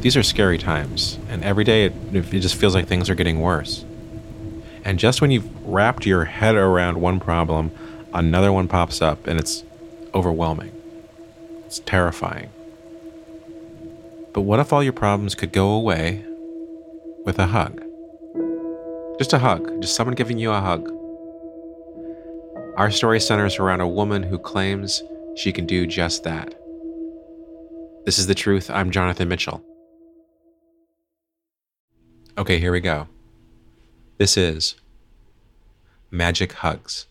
These are scary times, and every day it, it just feels like things are getting worse. And just when you've wrapped your head around one problem, another one pops up, and it's overwhelming. It's terrifying. But what if all your problems could go away with a hug? Just a hug, just someone giving you a hug. Our story centers around a woman who claims she can do just that. This is The Truth. I'm Jonathan Mitchell. Okay, here we go. This is Magic Hugs.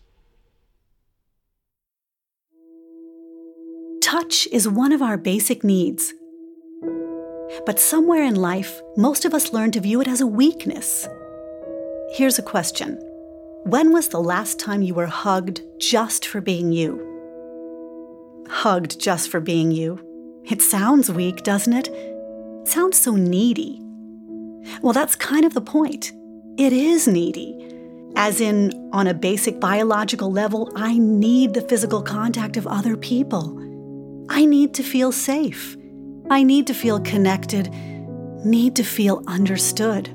Touch is one of our basic needs. But somewhere in life, most of us learn to view it as a weakness. Here's a question When was the last time you were hugged just for being you? Hugged just for being you. It sounds weak, doesn't it? It sounds so needy. Well, that's kind of the point. It is needy. As in, on a basic biological level, I need the physical contact of other people. I need to feel safe. I need to feel connected, need to feel understood.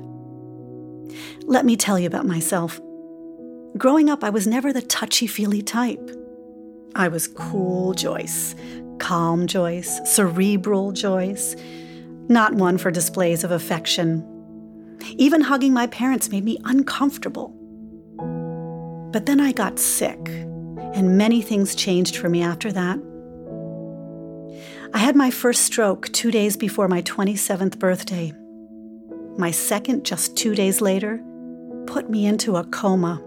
Let me tell you about myself. Growing up, I was never the touchy feely type. I was cool Joyce, calm Joyce, cerebral Joyce, not one for displays of affection. Even hugging my parents made me uncomfortable. But then I got sick, and many things changed for me after that. I had my first stroke two days before my 27th birthday. My second, just two days later, put me into a coma.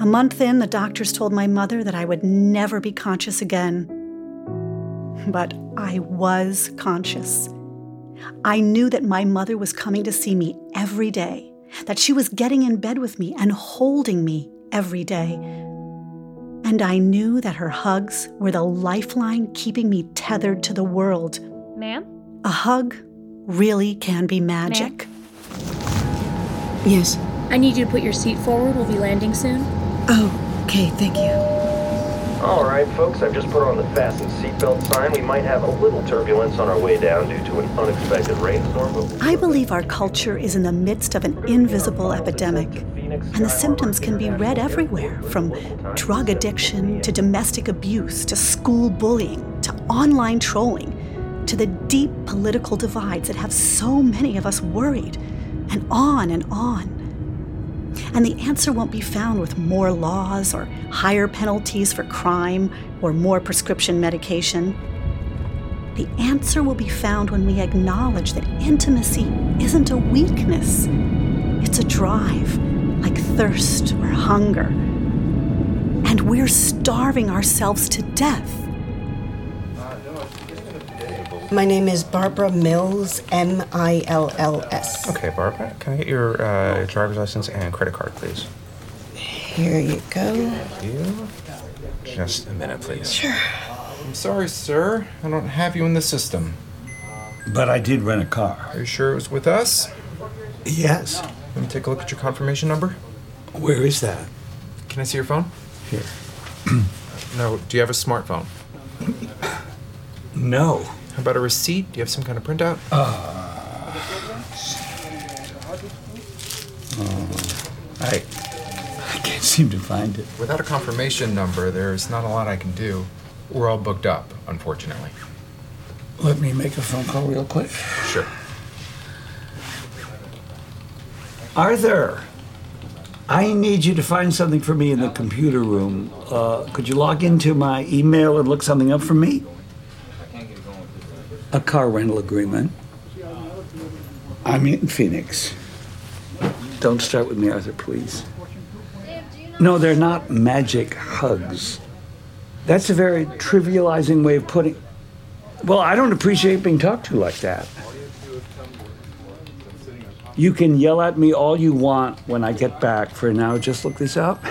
A month in, the doctors told my mother that I would never be conscious again. But I was conscious. I knew that my mother was coming to see me every day, that she was getting in bed with me and holding me every day. And I knew that her hugs were the lifeline keeping me tethered to the world. Ma'am? A hug really can be magic. Yes. I need you to put your seat forward. We'll be landing soon. Oh, okay, thank you. All right, folks, I've just put on the fasten seatbelt sign. We might have a little turbulence on our way down due to an unexpected rainstorm. But I believe our culture is in the midst of an invisible epidemic, and the symptoms can be read everywhere from drug addiction to domestic abuse to school bullying to online trolling to the deep political divides that have so many of us worried, and on and on. And the answer won't be found with more laws or higher penalties for crime or more prescription medication. The answer will be found when we acknowledge that intimacy isn't a weakness, it's a drive, like thirst or hunger. And we're starving ourselves to death. My name is Barbara Mills, M I L L S. Okay, Barbara, can I get your uh, driver's license and credit card, please? Here you go. Thank you. Just a minute, please. Sure. I'm sorry, sir. I don't have you in the system. But I did rent a car. Are you sure it was with us? Yes. Let me take a look at your confirmation number. Where is that? Can I see your phone? Here. No. Do you have a smartphone? No. How about a receipt? Do you have some kind of printout? I I can't seem to find it. Without a confirmation number, there's not a lot I can do. We're all booked up, unfortunately. Let me make a phone call real quick. Sure. Arthur, I need you to find something for me in the computer room. Uh, could you log into my email and look something up for me? A car rental agreement. I'm in Phoenix. Don't start with me, Arthur, please. No, they're not magic hugs. That's a very trivializing way of putting. Well, I don't appreciate being talked to like that. You can yell at me all you want when I get back. For now, just look this up.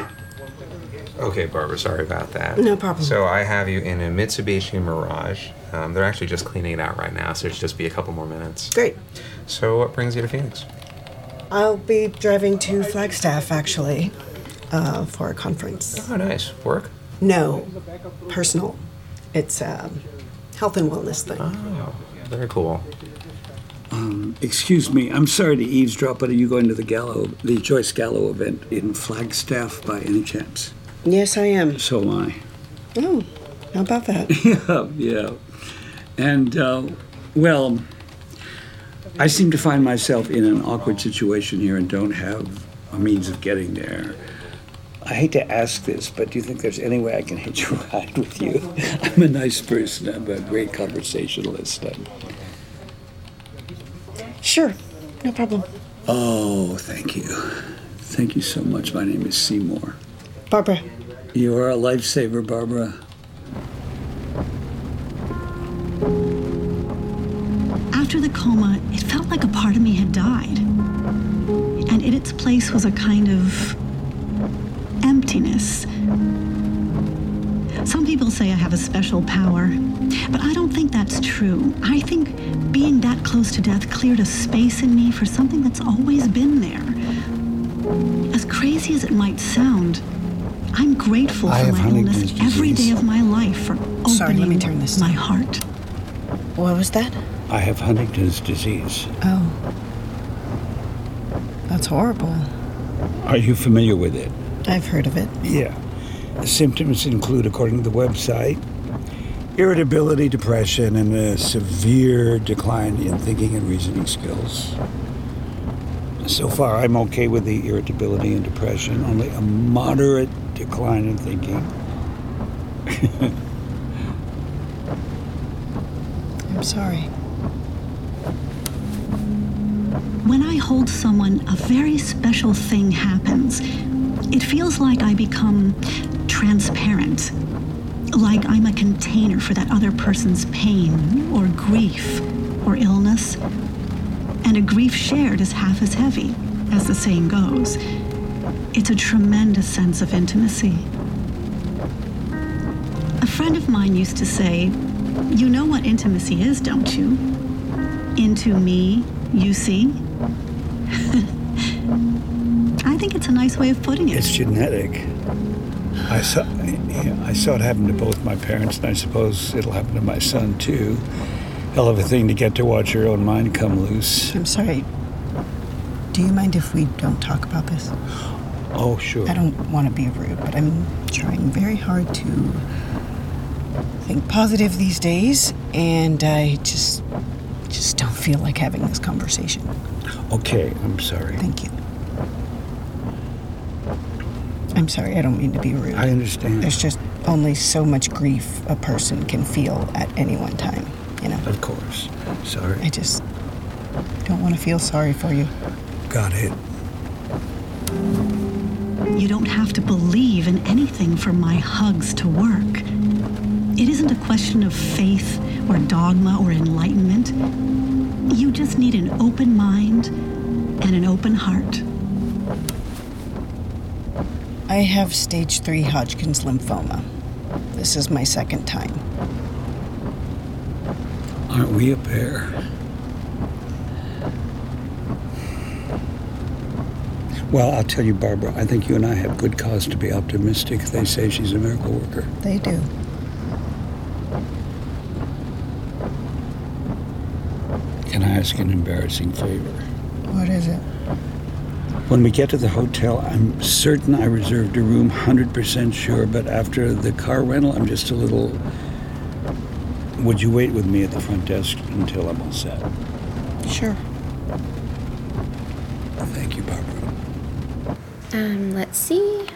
Okay, Barbara, sorry about that. No problem. So I have you in a Mitsubishi Mirage. Um, they're actually just cleaning it out right now, so it should just be a couple more minutes. Great. So what brings you to Phoenix? I'll be driving to Flagstaff, actually, uh, for a conference. Oh, nice. Work? No, personal. It's a health and wellness thing. Oh, very cool. Um, excuse me, I'm sorry to eavesdrop, but are you going to the Gallo, the Joyce Gallo event in Flagstaff by any chance? Yes, I am. So am I. Oh, how about that? yeah, yeah. And, uh, well, I seem to find myself in an awkward situation here and don't have a means of getting there. I hate to ask this, but do you think there's any way I can hitch a ride with you? I'm a nice person. I'm a great conversationalist. I'm... Sure, no problem. Oh, thank you. Thank you so much. My name is Seymour. Barbara. You are a lifesaver, Barbara. Coma, it felt like a part of me had died. And in its place was a kind of emptiness. Some people say I have a special power, but I don't think that's true. I think being that close to death cleared a space in me for something that's always been there. As crazy as it might sound, I'm grateful I for my illness every day of my life for opening Sorry, let me turn this my heart. What was that? I have Huntington's disease. Oh. That's horrible. Are you familiar with it? I've heard of it. Yeah. The symptoms include, according to the website, irritability, depression, and a severe decline in thinking and reasoning skills. So far, I'm okay with the irritability and depression, only a moderate decline in thinking. I'm sorry. When I hold someone, a very special thing happens. It feels like I become transparent, like I'm a container for that other person's pain or grief or illness. And a grief shared is half as heavy, as the saying goes. It's a tremendous sense of intimacy. A friend of mine used to say, You know what intimacy is, don't you? Into me, you see? It's a nice way of putting it. It's genetic. I saw, I saw it happen to both my parents, and I suppose it'll happen to my son too. Hell of a thing to get to watch your own mind come loose. I'm sorry. Do you mind if we don't talk about this? Oh, sure. I don't want to be rude, but I'm trying very hard to think positive these days, and I just just don't feel like having this conversation. Okay, I'm sorry. Thank you. I'm sorry, I don't mean to be rude. I understand. There's just only so much grief a person can feel at any one time, you know? Of course. Sorry. I just don't want to feel sorry for you. Got it. You don't have to believe in anything for my hugs to work. It isn't a question of faith or dogma or enlightenment. You just need an open mind and an open heart. I have stage three Hodgkin's lymphoma. This is my second time. Aren't we a pair? Well, I'll tell you, Barbara, I think you and I have good cause to be optimistic. They say she's a miracle worker. They do. Can I ask an embarrassing favor? What is it? When we get to the hotel, I'm certain I reserved a room, 100% sure, but after the car rental, I'm just a little. Would you wait with me at the front desk until I'm all set? Sure. Thank you, Barbara. Um, let's see.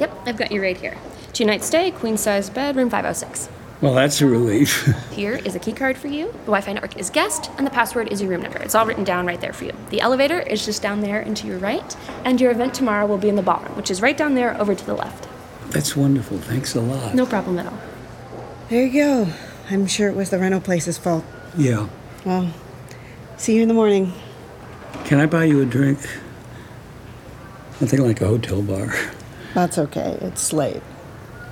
Yep, I've got you right here. Two night stay, queen size bed, room 506. Well, that's a relief. Here is a key card for you. The Wi Fi network is guest, and the password is your room number. It's all written down right there for you. The elevator is just down there and to your right, and your event tomorrow will be in the ballroom, which is right down there over to the left. that's wonderful. Thanks a lot. No problem at all. There you go. I'm sure it was the rental place's fault. Yeah. Well, see you in the morning. Can I buy you a drink? Nothing like a hotel bar. That's okay. It's late.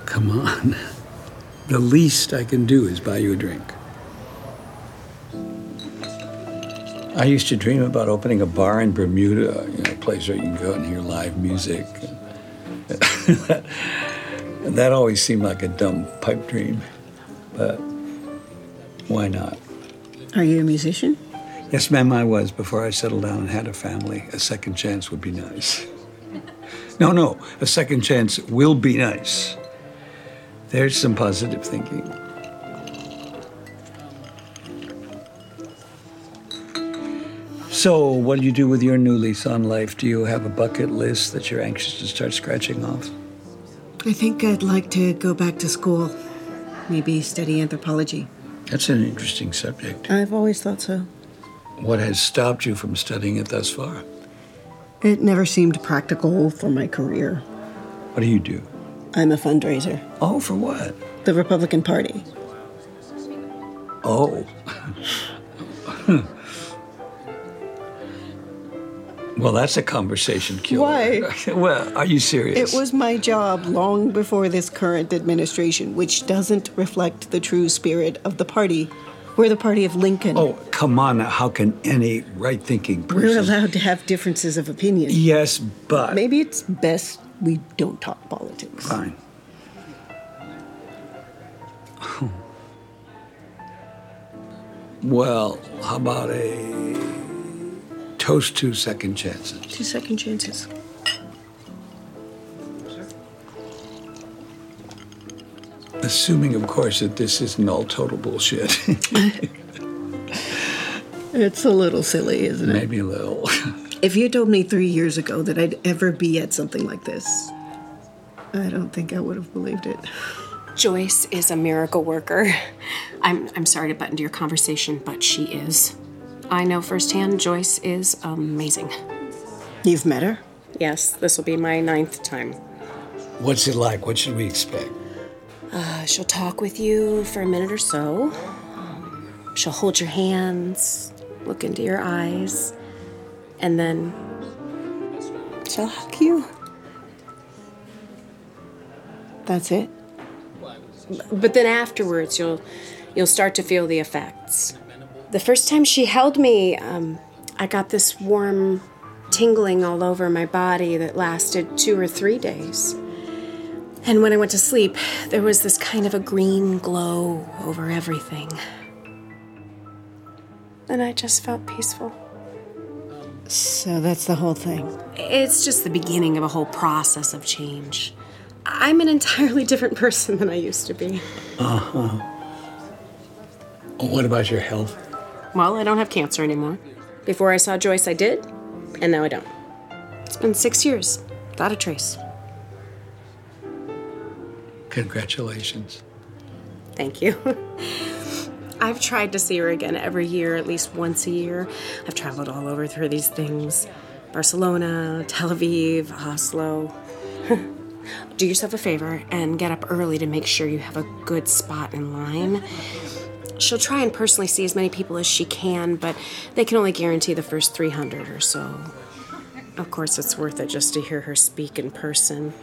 Come on. The least I can do is buy you a drink. I used to dream about opening a bar in Bermuda, you know, a place where you can go and hear live music. and that always seemed like a dumb pipe dream. But why not? Are you a musician? Yes, ma'am, I was before I settled down and had a family. A second chance would be nice. No, no, a second chance will be nice. There's some positive thinking. So, what do you do with your new lease on life? Do you have a bucket list that you're anxious to start scratching off? I think I'd like to go back to school. Maybe study anthropology. That's an interesting subject. I've always thought so. What has stopped you from studying it thus far? It never seemed practical for my career. What do you do? I'm a fundraiser. Oh, for what? The Republican Party. Oh. well, that's a conversation killer. Why? well, are you serious? It was my job long before this current administration, which doesn't reflect the true spirit of the party. We're the party of Lincoln. Oh, come on now. How can any right thinking person. We're allowed to have differences of opinion. Yes, but. Maybe it's best we don't talk politics. Fine. Well, how about a toast to second chances? Two second chances. Assuming, of course, that this isn't all total bullshit. It's a little silly, isn't it? Maybe a little. If you told me three years ago that I'd ever be at something like this, I don't think I would have believed it. Joyce is a miracle worker. I'm, I'm sorry to butt into your conversation, but she is. I know firsthand Joyce is amazing. You've met her? Yes, this will be my ninth time. What's it like? What should we expect? Uh, she'll talk with you for a minute or so. Um, she'll hold your hands, look into your eyes, and then She'll hug you. That's it? but then afterwards you'll you'll start to feel the effects. The first time she held me, um, I got this warm tingling all over my body that lasted two or three days. And when I went to sleep, there was this kind of a green glow over everything. And I just felt peaceful. So that's the whole thing. It's just the beginning of a whole process of change. I'm an entirely different person than I used to be. Uh huh. What about your health? Well, I don't have cancer anymore. Before I saw Joyce, I did, and now I don't. It's been six years, without a trace. Congratulations. Thank you. I've tried to see her again every year, at least once a year. I've traveled all over through these things Barcelona, Tel Aviv, Oslo. Do yourself a favor and get up early to make sure you have a good spot in line. She'll try and personally see as many people as she can, but they can only guarantee the first 300 or so. Of course, it's worth it just to hear her speak in person.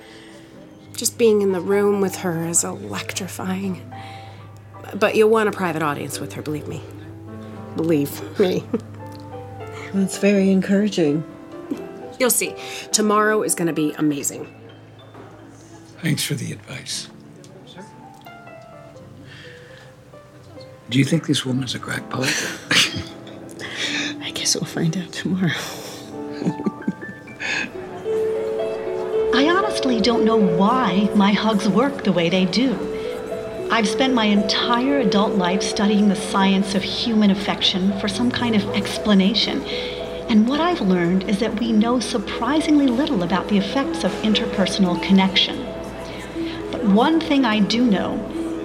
Just being in the room with her is electrifying. But you'll want a private audience with her, believe me. Believe me. That's very encouraging. You'll see. Tomorrow is going to be amazing. Thanks for the advice. Do you think this woman's a crackpot? I guess we'll find out tomorrow. I honestly don't know why my hugs work the way they do. I've spent my entire adult life studying the science of human affection for some kind of explanation. And what I've learned is that we know surprisingly little about the effects of interpersonal connection. But one thing I do know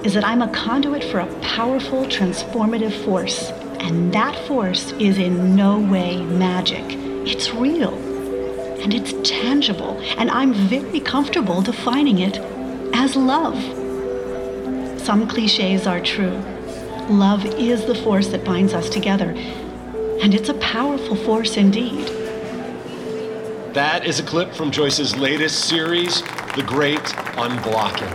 is that I'm a conduit for a powerful, transformative force. And that force is in no way magic. It's real. And it's tangible. And I'm very comfortable defining it as love. Some cliches are true. Love is the force that binds us together. And it's a powerful force indeed. That is a clip from Joyce's latest series, The Great Unblocking.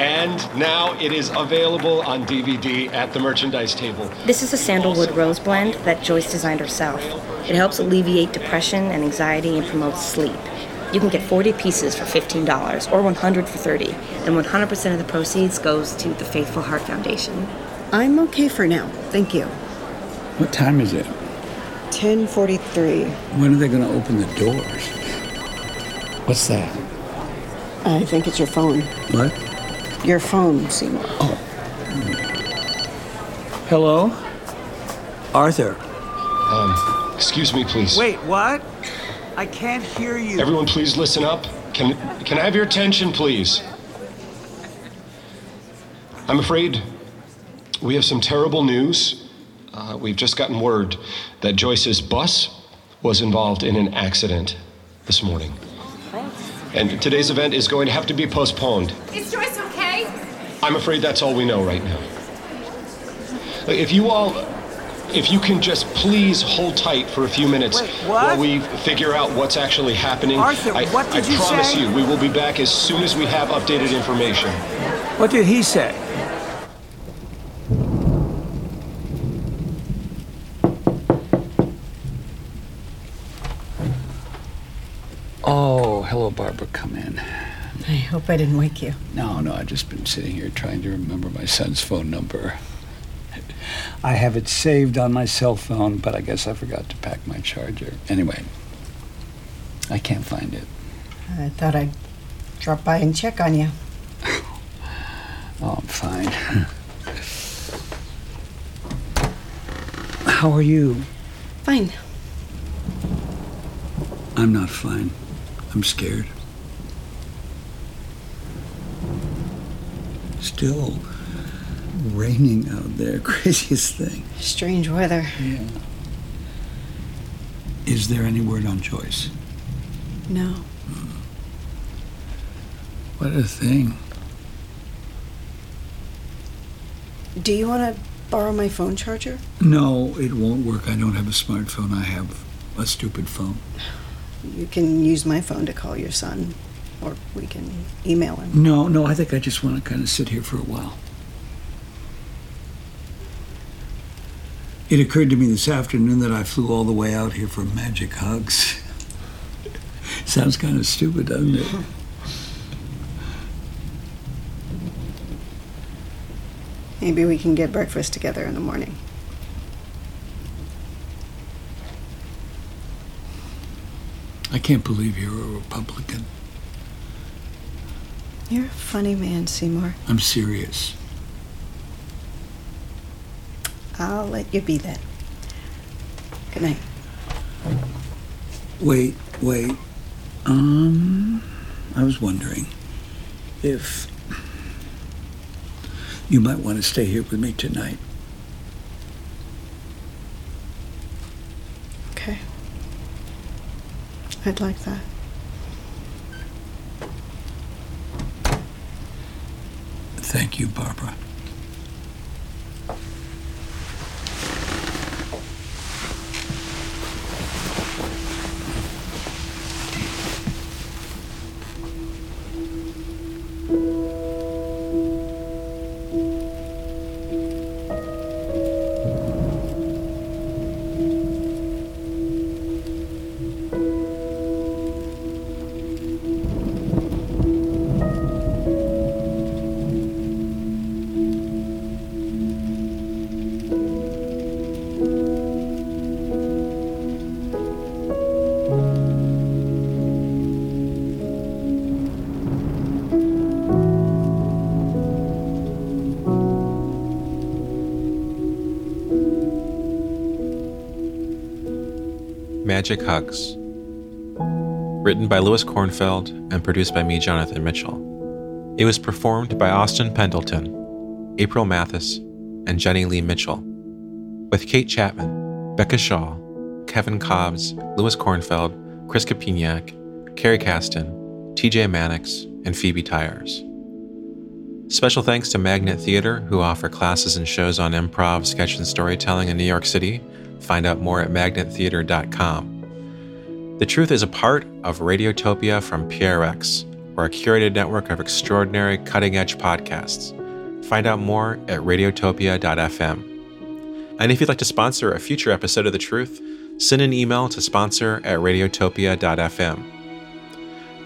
And now it is available on DVD at the merchandise table. This is a sandalwood rose blend that Joyce designed herself. It helps alleviate depression and anxiety and promotes sleep. You can get 40 pieces for $15 or 100 for 30. And 100% of the proceeds goes to the Faithful Heart Foundation. I'm okay for now. Thank you. What time is it? 1043. When are they going to open the doors? What's that? I think it's your phone. What? Your phone, Seymour. Oh. Hello? Arthur. Um, excuse me, please. Wait, what? I can't hear you. Everyone, please listen up. Can can I have your attention, please? I'm afraid we have some terrible news. Uh, we've just gotten word that Joyce's bus was involved in an accident this morning. And today's event is going to have to be postponed. Is Joyce okay? I'm afraid that's all we know right now. If you all, if you can just please hold tight for a few minutes Wait, while we figure out what's actually happening. Arthur, I, what did I you promise say? you, we will be back as soon as we have updated information. What did he say? Oh, hello, Barbara. Come in. I hope I didn't wake you. No, no, I've just been sitting here trying to remember my son's phone number. I have it saved on my cell phone, but I guess I forgot to pack my charger. Anyway, I can't find it. I thought I'd drop by and check on you. Oh, I'm fine. How are you? Fine. I'm not fine. I'm scared. Still raining out there. Craziest thing. Strange weather. Yeah. Is there any word on Joyce? No. What a thing. Do you want to borrow my phone charger? No, it won't work. I don't have a smartphone. I have a stupid phone. You can use my phone to call your son, or we can email him. No, no, I think I just want to kind of sit here for a while. It occurred to me this afternoon that I flew all the way out here for magic hugs. Sounds kind of stupid, doesn't it? Maybe we can get breakfast together in the morning. I can't believe you're a Republican. You're a funny man, Seymour. I'm serious. I'll let you be then. Good night. Wait, wait. Um, I was wondering if you might want to stay here with me tonight. Okay. I'd like that. Thank you, Barbara. Magic Hugs. Written by Louis Kornfeld and produced by me, Jonathan Mitchell. It was performed by Austin Pendleton, April Matthis, and Jenny Lee Mitchell, with Kate Chapman, Becca Shaw, Kevin Cobbs, Louis Kornfeld, Chris Kapiniak, Carrie Caston, TJ Mannix, and Phoebe Tyers. Special thanks to Magnet Theater, who offer classes and shows on improv, sketch, and storytelling in New York City. Find out more at magnettheater.com. The Truth is a part of Radiotopia from PRX, or a curated network of extraordinary, cutting edge podcasts. Find out more at radiotopia.fm. And if you'd like to sponsor a future episode of The Truth, send an email to sponsor at radiotopia.fm.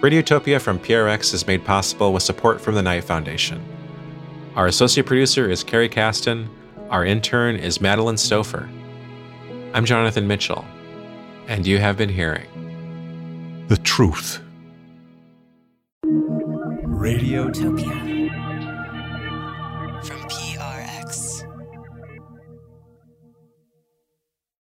Radiotopia from PRX is made possible with support from the Knight Foundation. Our associate producer is Carrie Caston. Our intern is Madeline Stouffer. I'm Jonathan Mitchell, and you have been hearing The truth. Radiotopia.